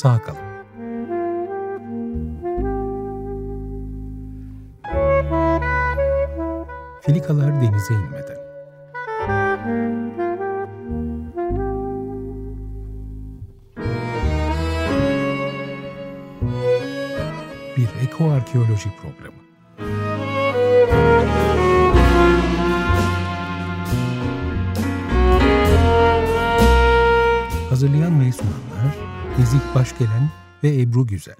sağ kalın. Filikalar denize inmeden. Bir ekoarkeoloji programı. Hazırlayan ve sunanlar Nezih Başgelen ve Ebru Güzel.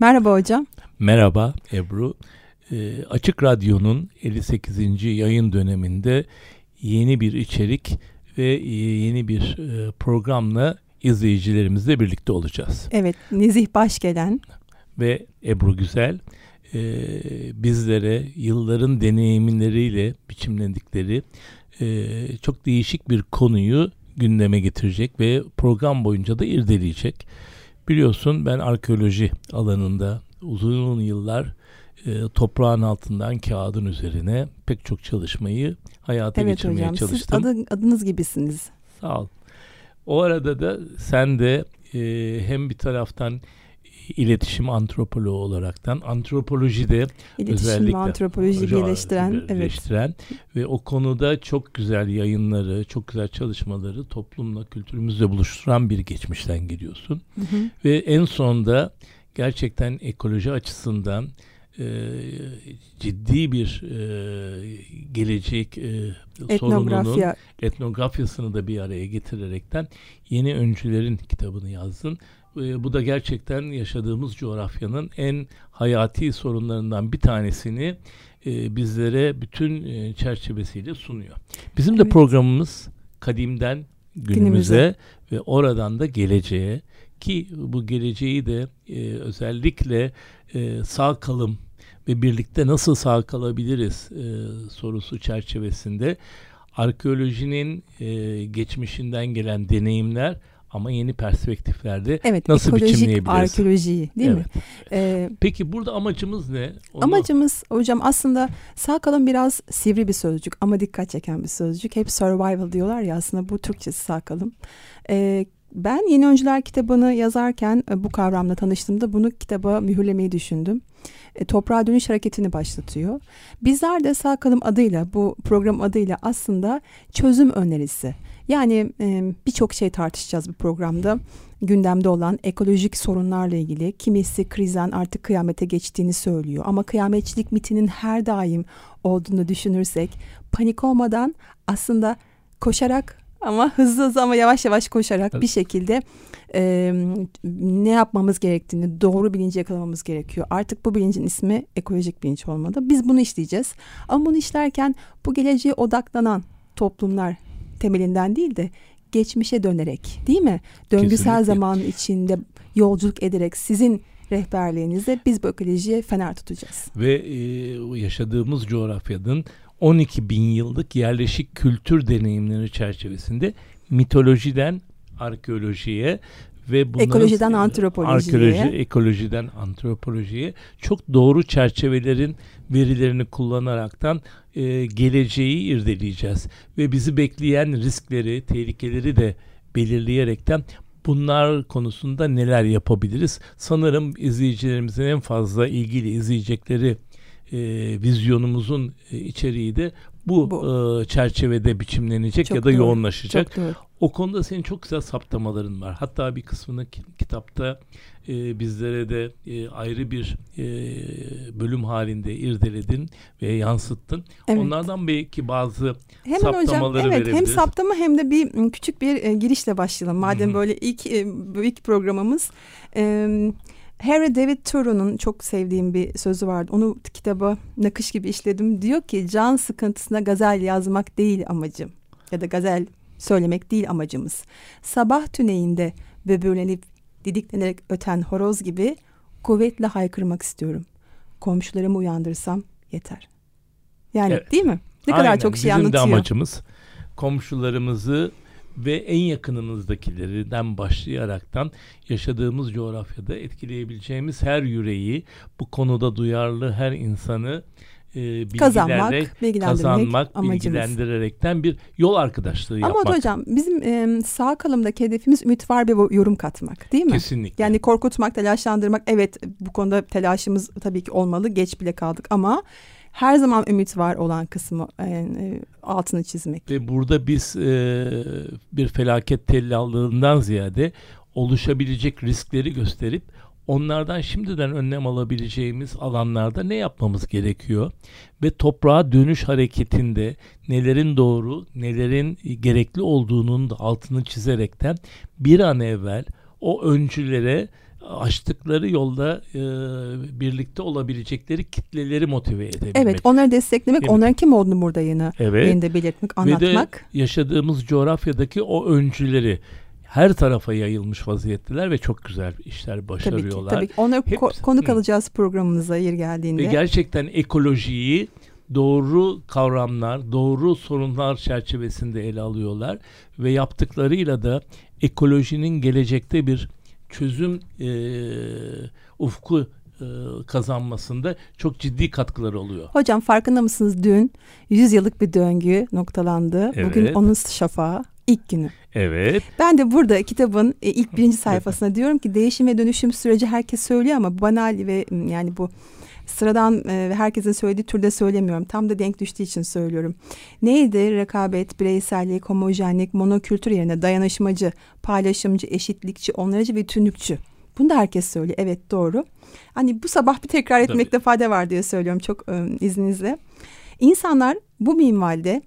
Merhaba hocam. Merhaba Ebru. E, Açık Radyo'nun 58. yayın döneminde yeni bir içerik ve yeni bir e, programla izleyicilerimizle birlikte olacağız. Evet, Nezih Başgelen ve Ebru Güzel e, bizlere yılların deneyimleriyle biçimlendikleri e, çok değişik bir konuyu gündeme getirecek ve program boyunca da irdeleyecek. Biliyorsun ben arkeoloji alanında uzun yıllar e, toprağın altından kağıdın üzerine pek çok çalışmayı hayata evet geçirmeye hocam, çalıştım. Siz adı, adınız gibisiniz. Sağ ol. O arada da sen de e, hem bir taraftan iletişim antropoloğu olaraktan antropolojide İletişim özellikle antropoloji birleştiren, birleştiren evet. ve o konuda çok güzel yayınları, çok güzel çalışmaları toplumla, kültürümüzle buluşturan bir geçmişten geliyorsun. Hı hı. Ve en sonunda gerçekten ekoloji açısından e, ciddi bir e, gelecek e, sorununun etnografyasını da bir araya getirerekten yeni öncülerin kitabını yazdın. E, bu da gerçekten yaşadığımız coğrafyanın en hayati sorunlarından bir tanesini e, bizlere bütün e, çerçevesiyle sunuyor. Bizim evet. de programımız kadimden günümüze, günümüze ve oradan da geleceğe ki bu geleceği de e, özellikle e, sağ kalım ve birlikte nasıl sağ kalabiliriz e, sorusu çerçevesinde arkeolojinin e, geçmişinden gelen deneyimler ama yeni perspektiflerde evet, nasıl biçimleyebiliriz? arkeolojiyi değil evet. mi? Ee, Peki burada amacımız ne? Onu... Amacımız hocam aslında sağ kalın biraz sivri bir sözcük ama dikkat çeken bir sözcük. Hep survival diyorlar ya aslında bu Türkçesi sağ kalın. Ee, ben Yeni Öncüler kitabını yazarken bu kavramla tanıştığımda bunu kitaba mühürlemeyi düşündüm. E, toprağa dönüş hareketini başlatıyor. Bizler de sağ kalım adıyla bu program adıyla aslında çözüm önerisi. Yani e, birçok şey tartışacağız bu programda. Gündemde olan ekolojik sorunlarla ilgili kimisi krizden artık kıyamete geçtiğini söylüyor. Ama kıyametçilik mitinin her daim olduğunu düşünürsek panik olmadan aslında koşarak ama hızlı hızlı ama yavaş yavaş koşarak evet. bir şekilde e, ne yapmamız gerektiğini doğru bilinci yakalamamız gerekiyor. Artık bu bilincin ismi ekolojik bilinç olmadı. Biz bunu işleyeceğiz. Ama bunu işlerken bu geleceğe odaklanan toplumlar temelinden değil de geçmişe dönerek değil mi? Döngüsel Kesinlikle. zaman içinde yolculuk ederek sizin rehberliğinizde biz bu ekolojiye fener tutacağız. Ve e, yaşadığımız coğrafyanın 12 bin yıllık yerleşik kültür deneyimleri çerçevesinde mitolojiden arkeolojiye ve bunların ekolojiden antropolojiye arkeoloji, ekolojiden antropolojiye çok doğru çerçevelerin verilerini kullanaraktan e, geleceği irdeleyeceğiz ve bizi bekleyen riskleri, tehlikeleri de belirleyerekten bunlar konusunda neler yapabiliriz? Sanırım izleyicilerimizin en fazla ilgili izleyecekleri e, vizyonumuzun e, içeriği de bu, bu. E, çerçevede biçimlenecek çok ya da doğru. yoğunlaşacak. Çok doğru. O konuda senin çok güzel saptamaların var. Hatta bir kısmını kitapta e, bizlere de e, ayrı bir e, bölüm halinde irdeledin ve yansıttın. Evet. Onlardan belki bazı Hemen saptamaları hocam, evet, Hem saptama hem de bir küçük bir e, girişle başlayalım. Madem Hı-hı. böyle ilk e, ilk programımız. E, Harry David Thoreau'nun çok sevdiğim bir sözü vardı. Onu kitaba nakış gibi işledim. Diyor ki can sıkıntısına gazel yazmak değil amacım. Ya da gazel söylemek değil amacımız. Sabah tüneyinde böbürlenip didiklenerek öten horoz gibi kuvvetle haykırmak istiyorum. Komşularımı uyandırsam yeter. Yani evet. değil mi? Ne Aynen. kadar çok şey Bizim anlatıyor. Bizim de amacımız komşularımızı ve en yakınımızdakilerden başlayaraktan yaşadığımız coğrafyada etkileyebileceğimiz her yüreği bu konuda duyarlı her insanı e, kazanmak, kazanmak, amacımız. bilgilendirerekten bir yol arkadaşlığı Ama yapmak. Ama hocam bizim e, sağ kalımdaki hedefimiz ümit var bir yorum katmak değil mi? Kesinlikle. Yani korkutmak, telaşlandırmak evet bu konuda telaşımız tabii ki olmalı. Geç bile kaldık ama her zaman ümit var olan kısmı e, altını çizmek. Ve burada biz e, bir felaket tellallığından ziyade oluşabilecek riskleri gösterip onlardan şimdiden önlem alabileceğimiz alanlarda ne yapmamız gerekiyor ve toprağa dönüş hareketinde nelerin doğru, nelerin gerekli olduğunun da altını çizerekten bir an evvel o öncülere açtıkları yolda e, birlikte olabilecekleri kitleleri motive edebilmek. Evet, onları desteklemek, evet. onların kim olduğunu burada yine evet. yine belirtmek, anlatmak. Ve de yaşadığımız coğrafyadaki o öncüleri her tarafa yayılmış vaziyetteler ve çok güzel işler başarıyorlar. Tabii ki. Tabii ki. Onları Hep, ko- konuk alacağız programımıza yer geldiğinde. Ve gerçekten ekolojiyi doğru kavramlar, doğru sorunlar çerçevesinde ele alıyorlar ve yaptıklarıyla da ekolojinin gelecekte bir çözüm e, ufku e, kazanmasında çok ciddi katkıları oluyor. Hocam farkında mısınız dün 100 yıllık bir döngü noktalandı. Evet. Bugün onun şafağı ilk günü. Evet. Ben de burada kitabın e, ilk birinci sayfasına diyorum ki değişim ve dönüşüm süreci herkes söylüyor ama banal ve yani bu sıradan e, ve herkesin söylediği türde söylemiyorum. Tam da denk düştüğü için söylüyorum. Neydi? Rekabet, bireysellik, homojenlik, monokültür yerine dayanışmacı, paylaşımcı, eşitlikçi, onarıcı ve tünükçü. Bunu da herkes söylüyor. Evet doğru. Hani bu sabah bir tekrar etmekte Tabii. fayda var diye söylüyorum çok ıı, izninizle. İnsanlar bu minvalde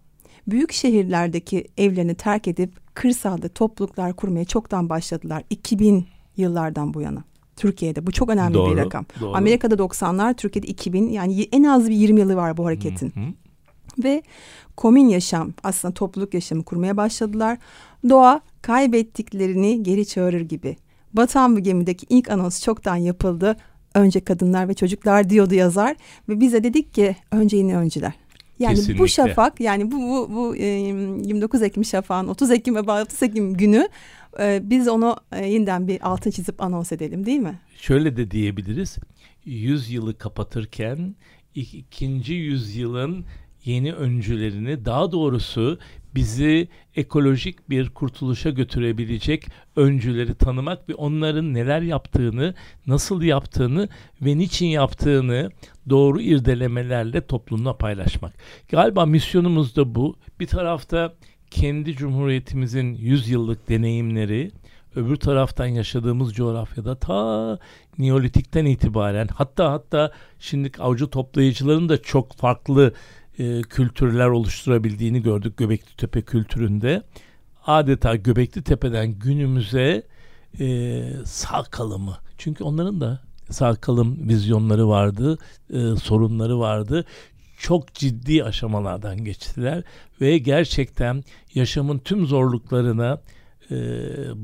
büyük şehirlerdeki evlerini terk edip kırsalda topluluklar kurmaya çoktan başladılar. 2000 yıllardan bu yana. Türkiye'de bu çok önemli doğru, bir rakam. Doğru. Amerika'da 90'lar, Türkiye'de 2000 yani en az bir 20 yılı var bu hareketin. Hı hı. Ve komün yaşam aslında topluluk yaşamı kurmaya başladılar. Doğa kaybettiklerini geri çağırır gibi. Batan bu gemideki ilk anons çoktan yapıldı. Önce kadınlar ve çocuklar diyordu yazar ve bize dedik ki önce yine öncüler. Yani Kesinlikle. bu şafak yani bu bu, bu e, 29 Ekim şafağın 30 Ekim ve 30 Ekim günü e, biz onu e, yeniden bir altın çizip anons edelim değil mi? Şöyle de diyebiliriz. 100 yılı kapatırken ikinci yüzyılın yeni öncülerini daha doğrusu bizi ekolojik bir kurtuluşa götürebilecek öncüleri tanımak ve onların neler yaptığını, nasıl yaptığını ve niçin yaptığını doğru irdelemelerle toplumla paylaşmak. Galiba misyonumuz da bu. Bir tarafta kendi cumhuriyetimizin 100 yıllık deneyimleri, öbür taraftan yaşadığımız coğrafyada ta Neolitik'ten itibaren hatta hatta şimdi avcı toplayıcıların da çok farklı e, kültürler oluşturabildiğini gördük Göbekli Tepe kültüründe. Adeta Göbekli Tepe'den günümüze e, sağ kalımı. Çünkü onların da sağ kalım vizyonları vardı, e, sorunları vardı. Çok ciddi aşamalardan geçtiler ve gerçekten yaşamın tüm zorluklarına e,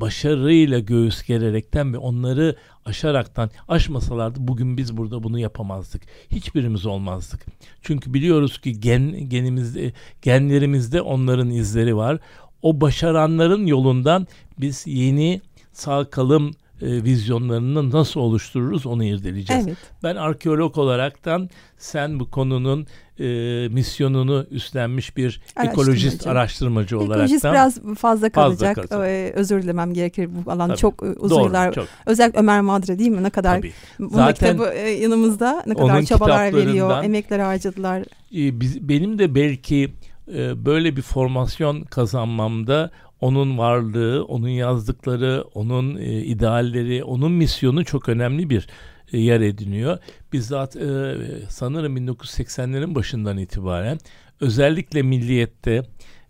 başarıyla göğüs gererekten ve onları aşaraktan aşmasalardı bugün biz burada bunu yapamazdık. Hiçbirimiz olmazdık. Çünkü biliyoruz ki gen genimizde genlerimizde onların izleri var. O başaranların yolundan biz yeni sağ kalım e, vizyonlarını nasıl oluştururuz onu irdeleyeceğiz. Evet. Ben arkeolog olaraktan sen bu konunun e, misyonunu üstlenmiş bir ekolojist araştırmacı olarak Ekolojist biraz fazla kalacak. Fazla kalacak. Ee, özür dilemem gerekir bu alan Tabii. çok e, uzun Doğru, yıllar. Çok. Özellikle Ömer Madre değil mi? Ne kadar Tabii. bunun Zaten kitabı e, yanımızda ne kadar çabalar veriyor, emekler harcadılar. E, biz, benim de belki e, böyle bir formasyon kazanmamda onun varlığı, onun yazdıkları, onun e, idealleri, onun misyonu çok önemli bir e, yer ediniyor. Bizzat e, sanırım 1980'lerin başından itibaren özellikle milliyette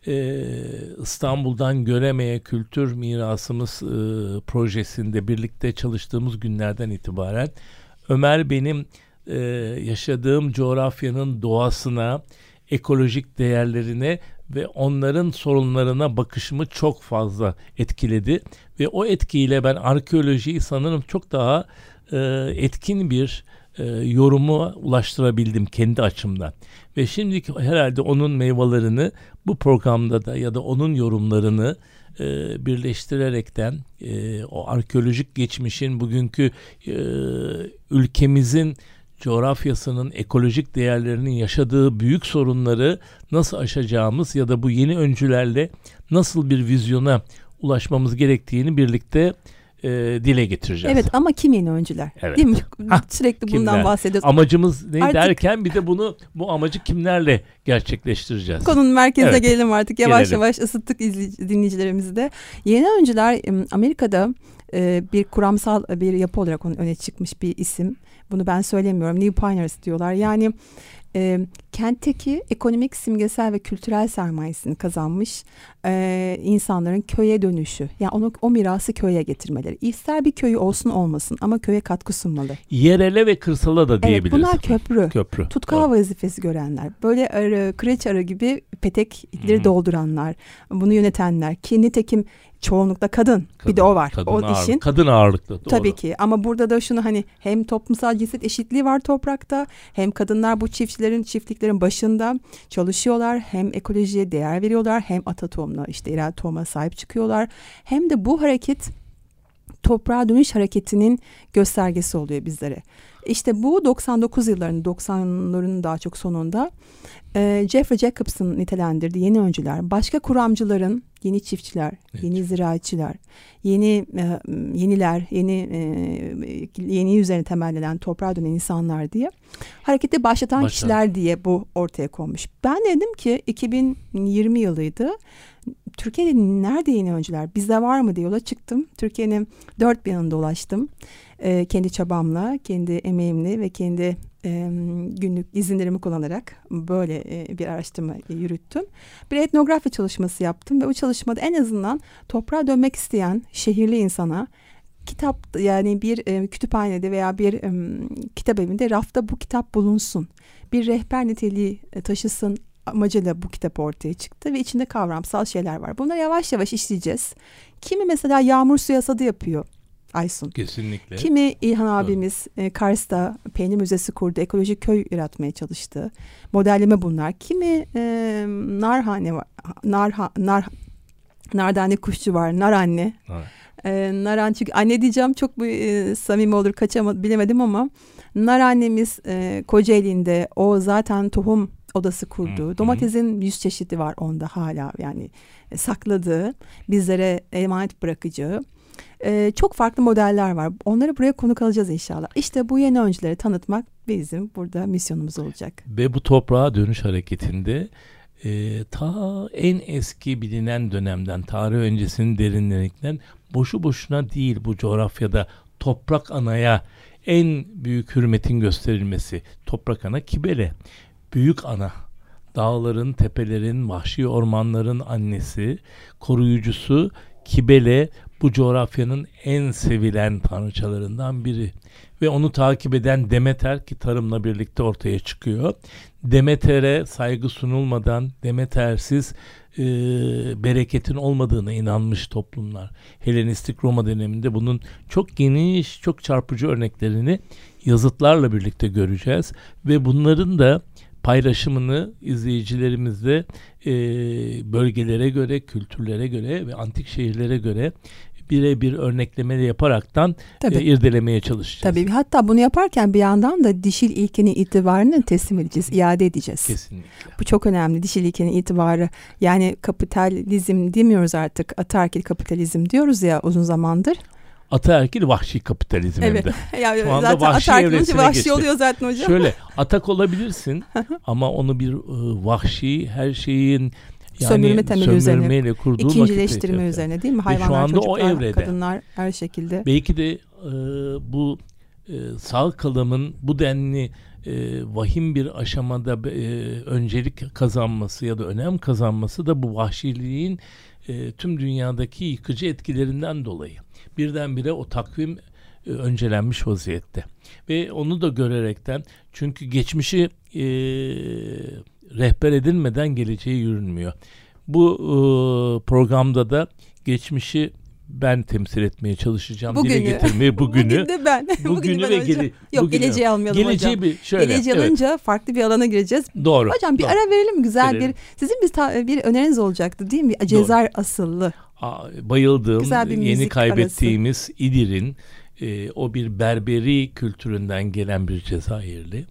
e, İstanbul'dan göremeye kültür mirasımız e, projesinde birlikte çalıştığımız günlerden itibaren Ömer benim e, yaşadığım coğrafyanın doğasına, ekolojik değerlerine ve onların sorunlarına bakışımı çok fazla etkiledi ve o etkiyle ben arkeolojiyi sanırım çok daha e, etkin bir e, yorumu ulaştırabildim kendi açımdan. Ve şimdi herhalde onun meyvelerini bu programda da ya da onun yorumlarını e, birleştirerekten e, o arkeolojik geçmişin bugünkü e, ülkemizin coğrafyasının ekolojik değerlerinin yaşadığı büyük sorunları nasıl aşacağımız ya da bu yeni öncülerle nasıl bir vizyona ulaşmamız gerektiğini birlikte e, dile getireceğiz. Evet ama kim yeni öncüler? Evet. Değil mi? Ha, Sürekli kimler? bundan bahsediyoruz. Amacımız ne artık... derken bir de bunu bu amacı kimlerle gerçekleştireceğiz? Konunun merkezine evet. gelelim artık. Yavaş gelelim. yavaş ısıttık dinleyicilerimizi de. Yeni öncüler Amerika'da e, bir kuramsal bir yapı olarak öne çıkmış bir isim. Bunu ben söylemiyorum. New Pioneers diyorlar. Yani e, kentteki ekonomik, simgesel ve kültürel sermayesini kazanmış e, insanların köye dönüşü. Yani onu o mirası köye getirmeleri. İster bir köyü olsun olmasın ama köye katkı sunmalı. Yerele ve kırsala da diyebiliriz. Evet bunlar köprü. Köprü. Tutkal evet. vazifesi görenler. Böyle arı, kreç arı gibi petekleri dolduranlar. Bunu yönetenler. Ki nitekim çoğunlukla kadın. kadın. Bir de o var. Kadın o ağırlık, işin. Kadın ağırlıklı. Doğru. Tabii ki ama burada da şunu hani hem toplumsal cinsiyet eşitliği var toprakta hem kadınlar bu çiftçilerin çiftliklerin başında çalışıyorlar. Hem ekolojiye değer veriyorlar hem ata tohumuna işte yerel tohuma sahip çıkıyorlar. Hem de bu hareket toprağa dönüş hareketinin göstergesi oluyor bizlere. İşte bu 99 yılların 90'ların daha çok sonunda e, Jeffrey Jacobs'ın nitelendirdiği yeni öncüler, başka kuramcıların, yeni çiftçiler, evet. yeni ziraatçılar, yeni e, yeniler, yeni e, yeni üzerine temellenen toprağa dönen insanlar diye hareketi başlatan Başla. kişiler diye bu ortaya konmuş. Ben dedim ki 2020 yılıydı. Türkiye'de nerede yeni öncüler? Bizde var mı diye yola çıktım. Türkiye'nin dört bir yanında dolaştım. E, kendi çabamla, kendi emeğimle ve kendi e, günlük izinlerimi kullanarak böyle e, bir araştırma yürüttüm. Bir etnografi çalışması yaptım ve o çalışmada en azından toprağa dönmek isteyen şehirli insana kitap yani bir e, kütüphanede veya bir e, kitap evinde rafta bu kitap bulunsun. Bir rehber niteliği e, taşısın amacıyla bu kitap ortaya çıktı ve içinde kavramsal şeyler var. Bunları yavaş yavaş işleyeceğiz. Kimi mesela yağmur su yasadı yapıyor. Aysun. Kesinlikle. Kimi İlhan abimiz e, Kars'ta peynir müzesi kurdu. Ekolojik köy yaratmaya çalıştı. Modelleme bunlar. Kimi e, narhane var. Narha, nar, nardane kuşçu var. Nar anne. Evet. E, nar çünkü anne diyeceğim çok bir e, samimi olur kaçamadım bilemedim ama nar annemiz e, Kocaeli'nde o zaten tohum odası kurdu. Hı, Domatesin yüz çeşidi var onda hala yani e, sakladığı bizlere emanet bırakacağı. Ee, çok farklı modeller var. Onları buraya konuk alacağız inşallah. İşte bu yeni öncüleri tanıtmak bizim burada misyonumuz olacak. Ve bu toprağa dönüş hareketinde e, ta en eski bilinen dönemden, tarih öncesinin derinlerinden boşu boşuna değil bu coğrafyada toprak anaya en büyük hürmetin gösterilmesi. Toprak ana kibele, büyük ana dağların, tepelerin, vahşi ormanların annesi, koruyucusu Kibele bu coğrafyanın en sevilen tanrıçalarından biri. Ve onu takip eden Demeter ki tarımla birlikte ortaya çıkıyor. Demeter'e saygı sunulmadan Demeter'siz e, bereketin olmadığına inanmış toplumlar. Helenistik Roma döneminde bunun çok geniş, çok çarpıcı örneklerini yazıtlarla birlikte göreceğiz. Ve bunların da paylaşımını izleyicilerimizle e, bölgelere göre, kültürlere göre ve antik şehirlere göre birebir örnekleme yaparaktan Tabii. E, irdelemeye çalışacağız. Tabii hatta bunu yaparken bir yandan da dişil ilkenin itibarını teslim edeceğiz, iade edeceğiz. Kesinlikle. Bu çok önemli dişil ilkenin itibarı. Yani kapitalizm demiyoruz artık, atarkil kapitalizm diyoruz ya uzun zamandır ataerkil vahşi kapitalizm evet. hem de. yani Şu anda zaten vahşi evresine vahşi geçti. oluyor zaten hocam. Şöyle atak olabilirsin ama onu bir e, vahşi her şeyin yani sömürme temeli üzerine kurduğu ikincileştirme üzerine değil mi? Hayvanlar, şu anda çocuklar, o evrede. kadınlar her şekilde. Belki de e, bu e, sağ kalımın bu denli e, vahim bir aşamada e, öncelik kazanması ya da önem kazanması da bu vahşiliğin e, tüm dünyadaki yıkıcı etkilerinden dolayı birdenbire o takvim e, öncelenmiş vaziyette. Ve onu da görerekten çünkü geçmişi e, rehber edilmeden geleceği yürünmüyor. Bu e, programda da geçmişi ben temsil etmeye çalışacağım. Bugünü. Dile getirmeye bugünü. Bugün de ben. Bugünü Bugün ve gele, Yok bugünü. geleceği almayalım geleceği hocam. Bir, şöyle, geleceği evet. alınca farklı bir alana gireceğiz. Doğru. Hocam bir doğru. ara verelim güzel verelim. bir. Sizin bir, bir öneriniz olacaktı değil mi? Cezar doğru. asıllı. bayıldığım yeni kaybettiğimiz arası. İdir'in e, o bir berberi kültüründen gelen bir Cezayirli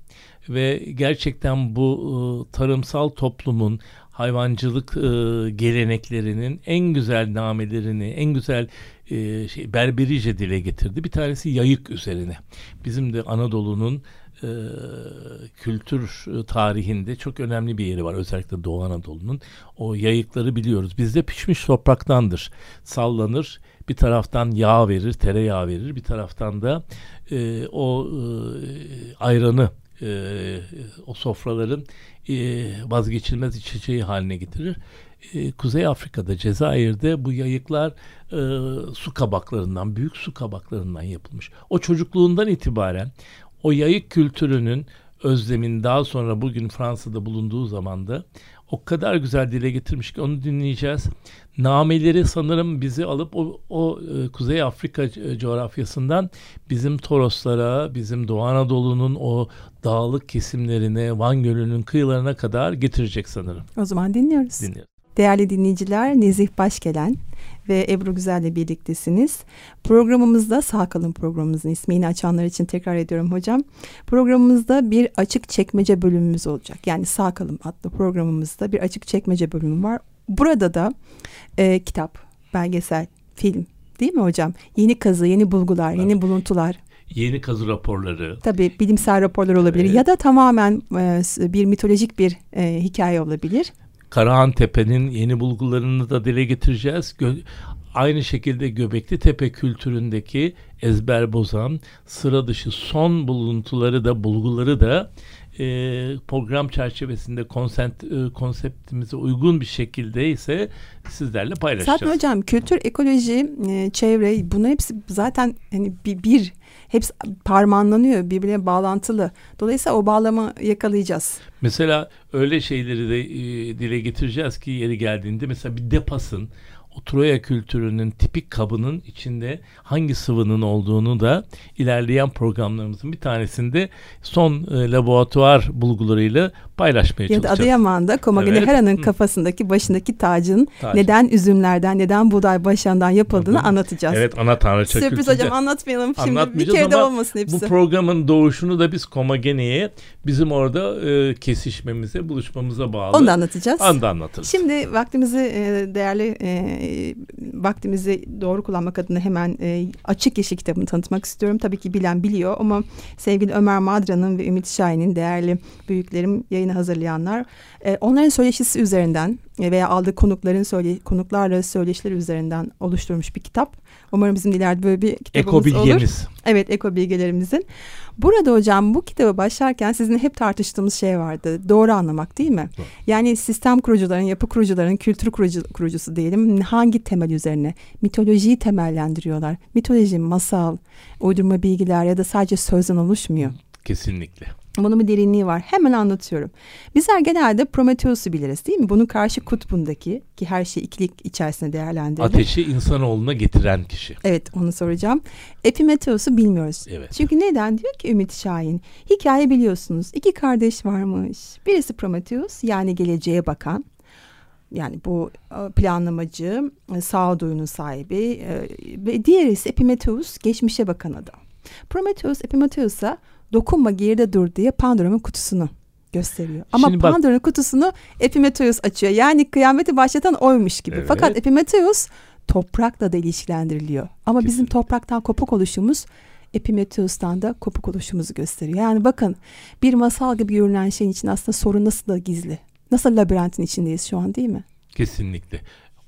ve gerçekten bu e, tarımsal toplumun hayvancılık e, geleneklerinin en güzel namelerini, en güzel e, şey berberice dile getirdi. Bir tanesi yayık üzerine. Bizim de Anadolu'nun kültür tarihinde çok önemli bir yeri var. Özellikle Doğu Anadolu'nun. O yayıkları biliyoruz. Bizde pişmiş topraktandır. Sallanır. Bir taraftan yağ verir, tereyağı verir. Bir taraftan da e, o e, ayranı e, o sofraların e, vazgeçilmez içeceği haline getirir. E, Kuzey Afrika'da, Cezayir'de bu yayıklar e, su kabaklarından, büyük su kabaklarından yapılmış. O çocukluğundan itibaren o yayık kültürünün özlemin daha sonra bugün Fransa'da bulunduğu zaman da o kadar güzel dile getirmiş ki onu dinleyeceğiz. Nameleri sanırım bizi alıp o, o e, Kuzey Afrika coğrafyasından bizim Toroslara, bizim Doğu Anadolu'nun o dağlık kesimlerine, Van Gölü'nün kıyılarına kadar getirecek sanırım. O zaman dinliyoruz. Dinliyoruz. Değerli dinleyiciler, Nezih Başgelen ve Ebru Güzel'le birliktesiniz. Programımızda Sağ Kalın programımızın ismini açanlar için tekrar ediyorum hocam. Programımızda bir açık çekmece bölümümüz olacak. Yani Sağ Kalın adlı programımızda bir açık çekmece bölümü var. Burada da e, kitap, belgesel, film değil mi hocam? Yeni kazı, yeni bulgular, evet. yeni buluntular yeni kazı raporları. Tabii bilimsel raporlar olabilir evet. ya da tamamen e, bir mitolojik bir e, hikaye olabilir. Karahan Tepe'nin yeni bulgularını da dile getireceğiz. Gö aynı şekilde Göbekli Tepe kültüründeki ezber bozan sıra dışı son buluntuları da bulguları da e, program çerçevesinde konsept, e, konseptimize uygun bir şekilde ise sizlerle paylaşacağız. Zaten hocam kültür, ekoloji, e, çevre bunu hepsi zaten hani bir, bir hepsi parmanlanıyor birbirine bağlantılı. Dolayısıyla o bağlama yakalayacağız. Mesela öyle şeyleri de e, dile getireceğiz ki yeri geldiğinde mesela bir depasın o Troya kültürünün tipik kabının içinde hangi sıvının olduğunu da ilerleyen programlarımızın bir tanesinde son e, laboratuvar bulgularıyla paylaşmaya ya çalışacağız. Ya da Adıyaman'da Komagene evet. Hera'nın kafasındaki başındaki tacın Tac. neden üzümlerden neden buğday başından yapıldığını Anladım. anlatacağız. Evet ana tanrıça Sürpriz kültürde. hocam anlatmayalım şimdi bir kere de olmasın hepsi. Bu programın doğuşunu da biz Komagene'ye bizim orada e, kesişmemize buluşmamıza bağlı. Onu da anlatacağız. Onu da anlatırız. Şimdi vaktimizi e, değerli e, vaktimizi doğru kullanmak adına hemen e, Açık Yeşil kitabını tanıtmak istiyorum. Tabii ki bilen biliyor ama sevgili Ömer Madra'nın ve Ümit Şahin'in değerli büyüklerim yayını hazırlayanlar e, onların söyleşisi üzerinden veya aldığı konukların söyle, konuklarla söyleşileri üzerinden oluşturmuş bir kitap. Umarım bizim ileride böyle bir kitabımız eko bilgimiz. olur. Evet eko bilgilerimizin. Burada hocam bu kitabı başlarken sizin hep tartıştığımız şey vardı. Doğru anlamak değil mi? Doğru. Yani sistem kurucuların, yapı kurucuların, kültür kurucu, kurucusu diyelim hangi temel üzerine? Mitolojiyi temellendiriyorlar. Mitoloji, masal, uydurma bilgiler ya da sadece sözden oluşmuyor. Kesinlikle. Bunun bir derinliği var. Hemen anlatıyorum. Bizler genelde Prometheus'u biliriz değil mi? Bunun karşı kutbundaki ki her şey ikilik içerisinde değerlendirilir. Ateşi insanoğluna getiren kişi. Evet onu soracağım. Epimetheus'u bilmiyoruz. Evet. Çünkü neden? Diyor ki Ümit Şahin. Hikaye biliyorsunuz. İki kardeş varmış. Birisi Prometheus yani geleceğe bakan. Yani bu e, planlamacı, e, sağduyunun sahibi e, ve diğeri ise Epimetheus geçmişe bakan adam. Prometheus Epimetheus'a dokunma geride dur diye Pandora'nın kutusunu gösteriyor. Ama Şimdi Pandora'nın kutusunu Epimetheus açıyor. Yani kıyameti başlatan oymuş gibi. Evet. Fakat Epimetheus toprakla da ilişkilendiriliyor. Ama Kesinlikle. bizim topraktan kopuk oluşumuz Epimetheus'tan da kopuk oluşumuzu gösteriyor. Yani bakın bir masal gibi görünen şeyin için aslında sorun nasıl da gizli. Nasıl labirentin içindeyiz şu an değil mi? Kesinlikle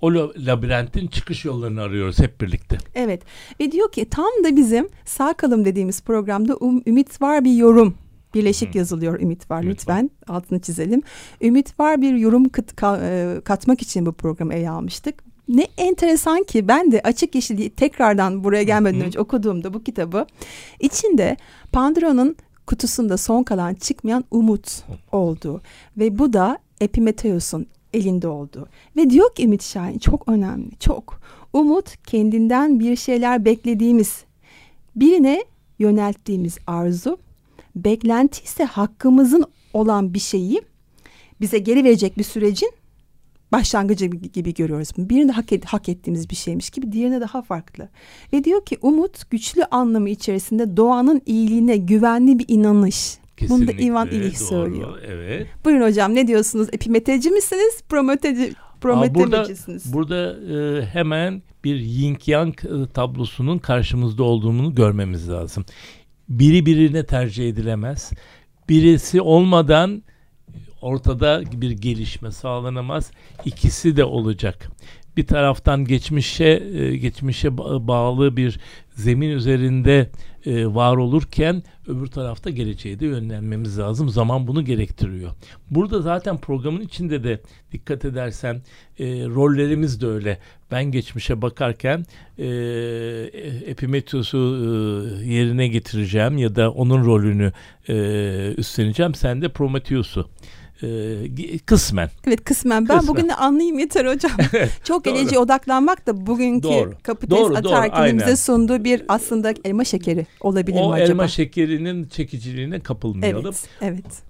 o labirentin çıkış yollarını arıyoruz hep birlikte. Evet ve diyor ki tam da bizim sağ kalım dediğimiz programda um, ümit var bir yorum birleşik hmm. yazılıyor ümit var ümit lütfen var. altını çizelim. Ümit var bir yorum kat, e, katmak için bu programı ele almıştık. Ne enteresan ki ben de açık yeşil tekrardan buraya gelmeden önce okuduğumda bu kitabı içinde Pandora'nın kutusunda son kalan çıkmayan umut oldu ve bu da Epimetheus'un elinde oldu. Ve diyor ki Ümit Şahin çok önemli, çok. Umut kendinden bir şeyler beklediğimiz, birine yönelttiğimiz arzu, beklenti ise hakkımızın olan bir şeyi bize geri verecek bir sürecin başlangıcı gibi görüyoruz. Birini hak, et, hak ettiğimiz bir şeymiş gibi diğerine daha farklı. Ve diyor ki umut güçlü anlamı içerisinde doğanın iyiliğine güvenli bir inanış. Kesinlikle, Bunu da Ivan İlih söylüyor. Evet. Buyurun hocam ne diyorsunuz? Epimeteci misiniz? Prometeci, prometemecisiniz? Burada, burada e, hemen bir yin yang e, tablosunun karşımızda olduğunu görmemiz lazım. Biri birine tercih edilemez. Birisi olmadan ortada bir gelişme sağlanamaz. İkisi de olacak. Bir taraftan geçmişe e, geçmişe bağlı bir zemin üzerinde e, var olurken öbür tarafta geleceğe de yönlenmemiz lazım. Zaman bunu gerektiriyor. Burada zaten programın içinde de dikkat edersen e, rollerimiz de öyle. Ben geçmişe bakarken e, Epimetheus'u e, yerine getireceğim ya da onun rolünü e, üstleneceğim. Sen de Prometheus'u e, kısmen. Evet kısmen. Ben kısmen. bugün de anlayayım yeter hocam. Çok geleceğe odaklanmak da bugünkü doğru. kapitalist ataerkinin bize sunduğu bir aslında elma şekeri olabilir o mi acaba? O elma şekerinin çekiciliğine kapılmayalım. Evet, evet.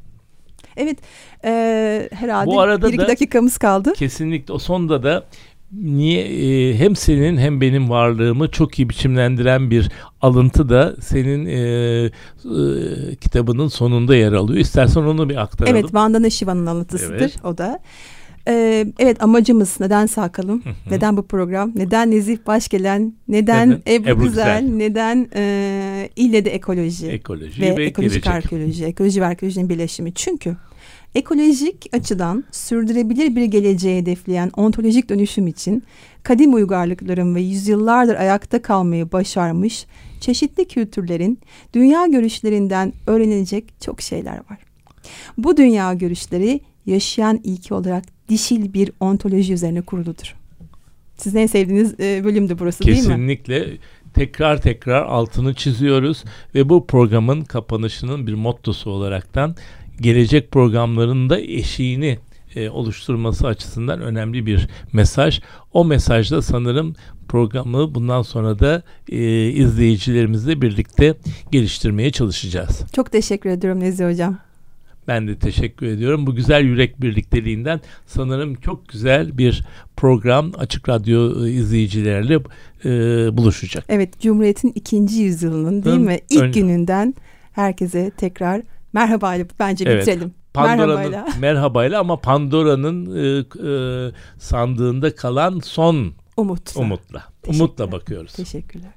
Evet, e, herhalde Bu arada bir iki dakikamız kaldı. Kesinlikle o sonda da niye e, hem senin hem benim varlığımı çok iyi biçimlendiren bir alıntı da senin e, e, kitabının sonunda yer alıyor. İstersen onu bir aktaralım. Evet, Vandana Shiva'nın alıntısıdır evet. o da. Ee, evet amacımız neden Sakalım, neden bu program, neden Nezih Başgelen, neden, neden Ebru, Ebru Güzel, Güzel, neden e, İlle de ekoloji, ekoloji ve, ve ekolojik gelecek. arkeoloji, ekoloji ve arkeolojinin birleşimi. Çünkü Ekolojik açıdan sürdürebilir bir geleceğe hedefleyen ontolojik dönüşüm için kadim uygarlıkların ve yüzyıllardır ayakta kalmayı başarmış çeşitli kültürlerin dünya görüşlerinden öğrenilecek çok şeyler var. Bu dünya görüşleri yaşayan ilki olarak dişil bir ontoloji üzerine kuruludur. Sizin en sevdiğiniz e, bölümdü burası Kesinlikle. değil mi? Kesinlikle tekrar tekrar altını çiziyoruz ve bu programın kapanışının bir mottosu olaraktan gelecek programlarında eşiğini e, oluşturması açısından önemli bir mesaj. O mesajda sanırım programı bundan sonra da e, izleyicilerimizle birlikte geliştirmeye çalışacağız. Çok teşekkür ediyorum Nezih Hocam. Ben de teşekkür ediyorum. Bu güzel yürek birlikteliğinden sanırım çok güzel bir program Açık Radyo e, izleyicilerle e, buluşacak. Evet, Cumhuriyet'in ikinci yüzyılının değil mi? İlk Ön... gününden herkese tekrar merhabayla bence evet. bitirelim. Pandora'nın merhabayla. merhabayla ama Pandora'nın e, e, sandığında kalan son umutla. Umutla. Umutla bakıyoruz. Teşekkürler.